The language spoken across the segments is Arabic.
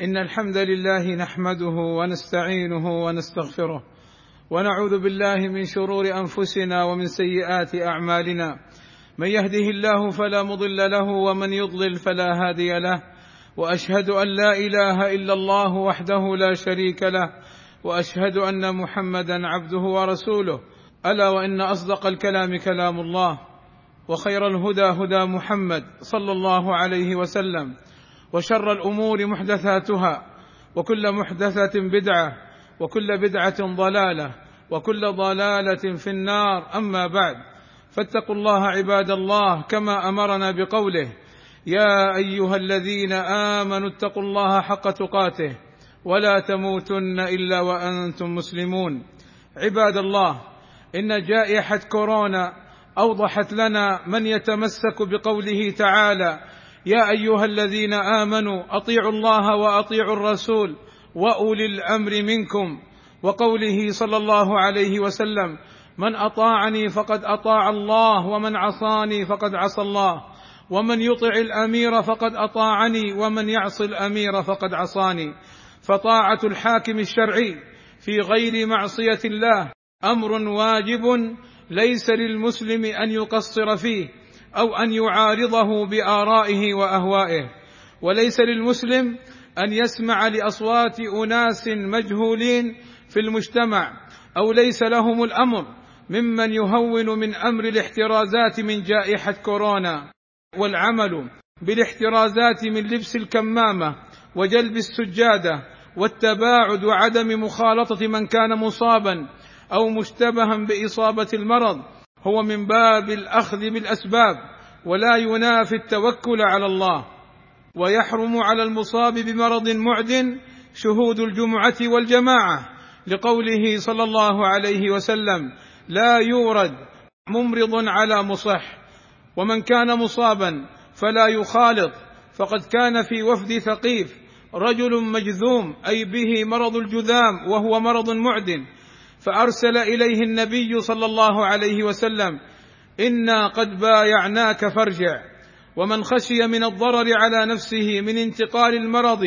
إن الحمد لله نحمده ونستعينه ونستغفره ونعوذ بالله من شرور أنفسنا ومن سيئات أعمالنا. من يهده الله فلا مضل له ومن يضلل فلا هادي له. وأشهد أن لا إله إلا الله وحده لا شريك له. وأشهد أن محمدا عبده ورسوله. ألا وإن أصدق الكلام كلام الله. وخير الهدى هدى محمد صلى الله عليه وسلم. وشر الأمور محدثاتها وكل محدثة بدعة وكل بدعة ضلالة وكل ضلالة في النار. أما بعد فاتقوا الله عباد الله كما أمرنا بقوله يا أيها الذين آمنوا اتقوا الله حق تقاته ولا تموتن إلا وأنتم مسلمون. عباد الله إن جائحة كورونا أوضحت لنا من يتمسك بقوله تعالى يا أيها الذين آمنوا أطيعوا الله وأطيعوا الرسول وأولي الأمر منكم. وقوله صلى الله عليه وسلم من أطاعني فقد أطاع الله ومن عصاني فقد عصى الله ومن يطع الأمير فقد أطاعني ومن يعص الأمير فقد عصاني. فطاعة الحاكم الشرعي في غير معصية الله أمر واجب ليس للمسلم أن يقصر فيه. أو أن يعارضه بآرائه وأهوائه. وليس للمسلم أن يسمع لأصوات أناس مجهولين في المجتمع أو ليس لهم الأمر ممن يهون من أمر الاحترازات من جائحة كورونا. والعمل بالاحترازات من لبس الكمامة وجلب السجادة والتباعد وعدم مخالطة من كان مصابا أو مشتبها بإصابة المرض هو من باب الأخذ بالأسباب ولا ينافي التوكل على الله ويحرم على المصاب بمرض معد شهود الجمعة والجماعة لقوله صلى الله عليه وسلم لا يورد ممرض على مصح ومن كان مصابا فلا يخالط فقد كان في وفد ثقيف رجل مجذوم أي به مرض الجذام وهو مرض معد فأرسل إليه النبي صلى الله عليه وسلم إنا قد بايعناك فارجع ومن خشي من الضرر على نفسه من انتقال المرض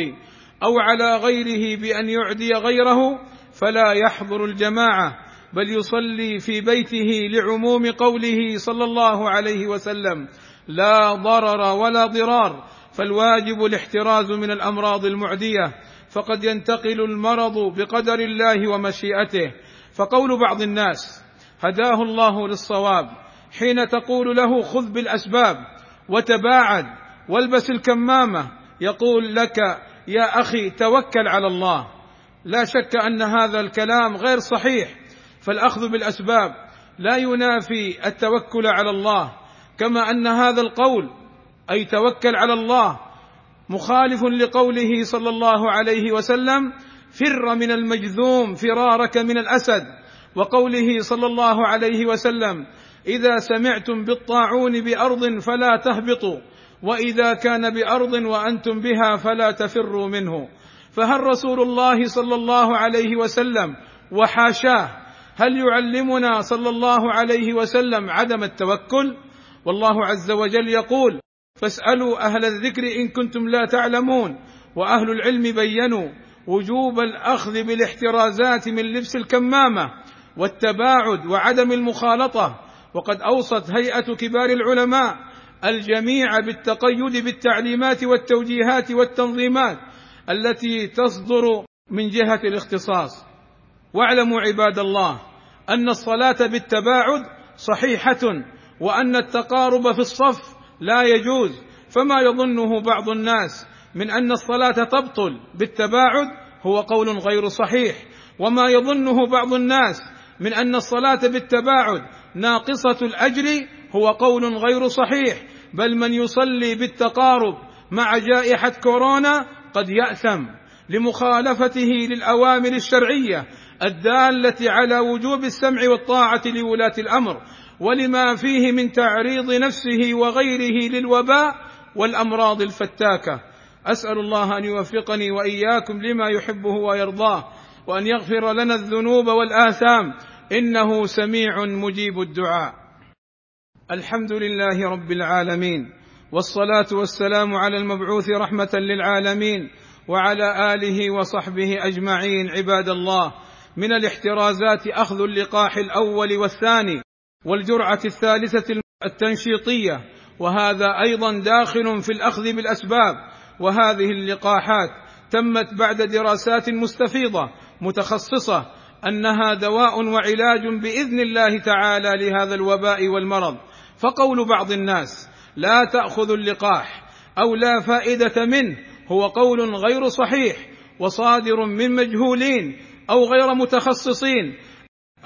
أو على غيره بأن يعدي غيره فلا يحضر الجماعة بل يصلي في بيته لعموم قوله صلى الله عليه وسلم لا ضرر ولا ضرار فالواجب الاحتراز من الأمراض المعدية فقد ينتقل المرض بقدر الله ومشيئته. فقول بعض الناس هداه الله للصواب حين تقول له خذ بالأسباب وتباعد والبس الكمامة يقول لك يا أخي توكل على الله. لا شك أن هذا الكلام غير صحيح فالأخذ بالأسباب لا ينافي التوكل على الله كما أن هذا القول أي توكل على الله مخالف لقوله صلى الله عليه وسلم فر من المجذوم فرارك من الأسد. وقوله صلى الله عليه وسلم إذا سمعتم بالطاعون بأرض فلا تهبطوا وإذا كان بأرض وأنتم بها فلا تفروا منه. فهل رسول الله صلى الله عليه وسلم وحاشاه هل يعلمنا صلى الله عليه وسلم عدم التوكل؟ والله عز وجل يقول فاسألوا أهل الذكر إن كنتم لا تعلمون وأهل العلم بينوا. وجوب الأخذ بالاحترازات من لبس الكمامة والتباعد وعدم المخالطة. وقد أوصت هيئة كبار العلماء الجميع بالتقيد بالتعليمات والتوجيهات والتنظيمات التي تصدر من جهة الاختصاص. واعلموا عباد الله أن الصلاة بالتباعد صحيحة وأن التقارب في الصف لا يجوز فما يظنه بعض الناس من أن الصلاة تبطل بالتباعد هو قول غير صحيح. وما يظنه بعض الناس من أن الصلاة بالتباعد ناقصة الأجر هو قول غير صحيح. بل من يصلي بالتقارب مع جائحة كورونا قد يأثم لمخالفته للأوامر الشرعية الدالة على وجوب السمع والطاعة لولاة الأمر ولما فيه من تعريض نفسه وغيره للوباء والأمراض الفتاكة. أسأل الله أن يوفقني وإياكم لما يحبه ويرضاه وأن يغفر لنا الذنوب والآثام. إنه سميع مجيب الدعاء. الحمد لله رب العالمين والصلاة والسلام على المبعوث رحمة للعالمين وعلى آله وصحبه أجمعين عباد الله. من الاحترازات أخذ اللقاح الأول والثاني والجرعة الثالثة التنشيطية. وهذا أيضا داخل في الأخذ بالأسباب. وهذه اللقاحات تمت بعد دراسات مستفيضة متخصصة أنها دواء وعلاج بإذن الله تعالى لهذا الوباء والمرض. فقول بعض الناس لا تاخذوا اللقاح أو لا فائدة منه هو قول غير صحيح وصادر من مجهولين أو غير متخصصين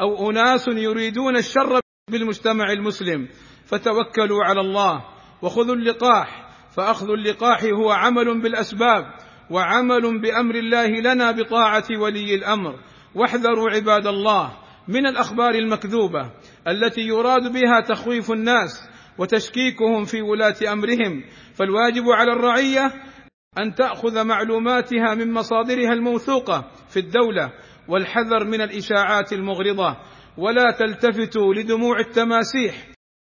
أو أناس يريدون الشر بالمجتمع المسلم. فتوكلوا على الله وخذوا اللقاح فأخذ اللقاح هو عمل بالأسباب وعمل بأمر الله لنا بطاعة ولي الأمر. واحذروا عباد الله من الأخبار المكذوبة التي يراد بها تخويف الناس وتشكيكهم في ولاة أمرهم. فالواجب على الرعية أن تأخذ معلوماتها من مصادرها الموثوقة في الدولة والحذر من الإشاعات المغرضة. ولا تلتفتوا لدموع التماسيح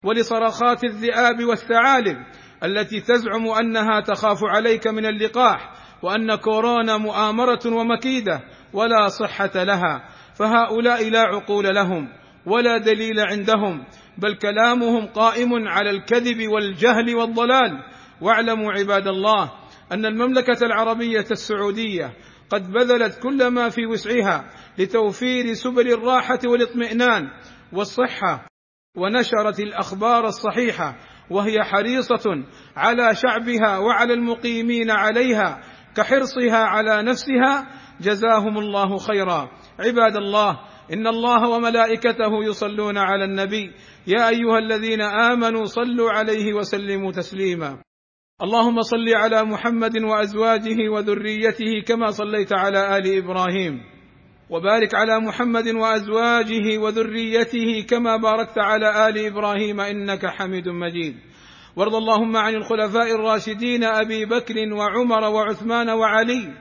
ولصرخات الذئاب والثعالب التي تزعم أنها تخاف عليك من اللقاح وأن كورونا مؤامرة ومكيدة ولا صحة لها. فهؤلاء لا عقول لهم ولا دليل عندهم بل كلامهم قائم على الكذب والجهل والضلال. واعلموا عباد الله أن المملكة العربية السعودية قد بذلت كل ما في وسعها لتوفير سبل الراحة والاطمئنان والصحة ونشرت الأخبار الصحيحة وهي حريصة على شعبها وعلى المقيمين عليها كحرصها على نفسها جزاهم الله خيرا. عباد الله إن الله وملائكته يصلون على النبي. يا أيها الذين آمنوا صلوا عليه وسلموا تسليما. اللهم صل على محمد وأزواجه وذريته كما صليت على آل إبراهيم. وبارك على محمد وأزواجه وذريته كما باركت على آل إبراهيم إنك حميد مجيد. وارض اللهم عن الخلفاء الراشدين أبي بكر وعمر وعثمان وعلي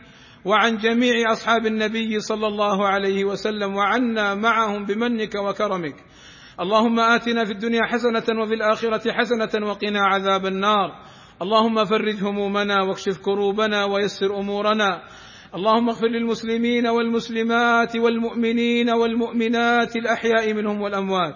وعن جميع أصحاب النبي صلى الله عليه وسلم وعنا معهم بمنك وكرمك. اللهم آتنا في الدنيا حسنة وفي الآخرة حسنة وقنا عذاب النار. اللهم فرج همومنا واكشف كروبنا ويسر أمورنا. اللهم اغفر للمسلمين والمسلمات والمؤمنين والمؤمنات الأحياء منهم والأموات.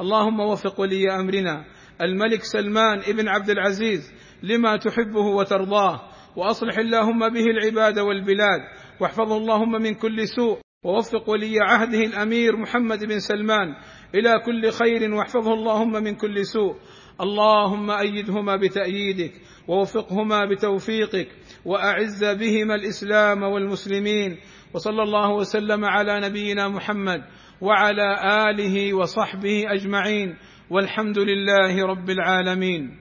اللهم وفق ولي أمرنا. الملك سلمان ابن عبد العزيز لما تحبه وترضاه. وأصلح اللهم به العباد والبلاد. واحفظه اللهم من كل سوء. ووفق ولي عهده الأمير محمد بن سلمان إلى كل خير. واحفظه اللهم من كل سوء. اللهم أيدهما بتأييدك ووفقهما بتوفيقك وأعز بهما الإسلام والمسلمين وصلى الله وسلم على نبينا محمد وعلى آله وصحبه أجمعين والحمد لله رب العالمين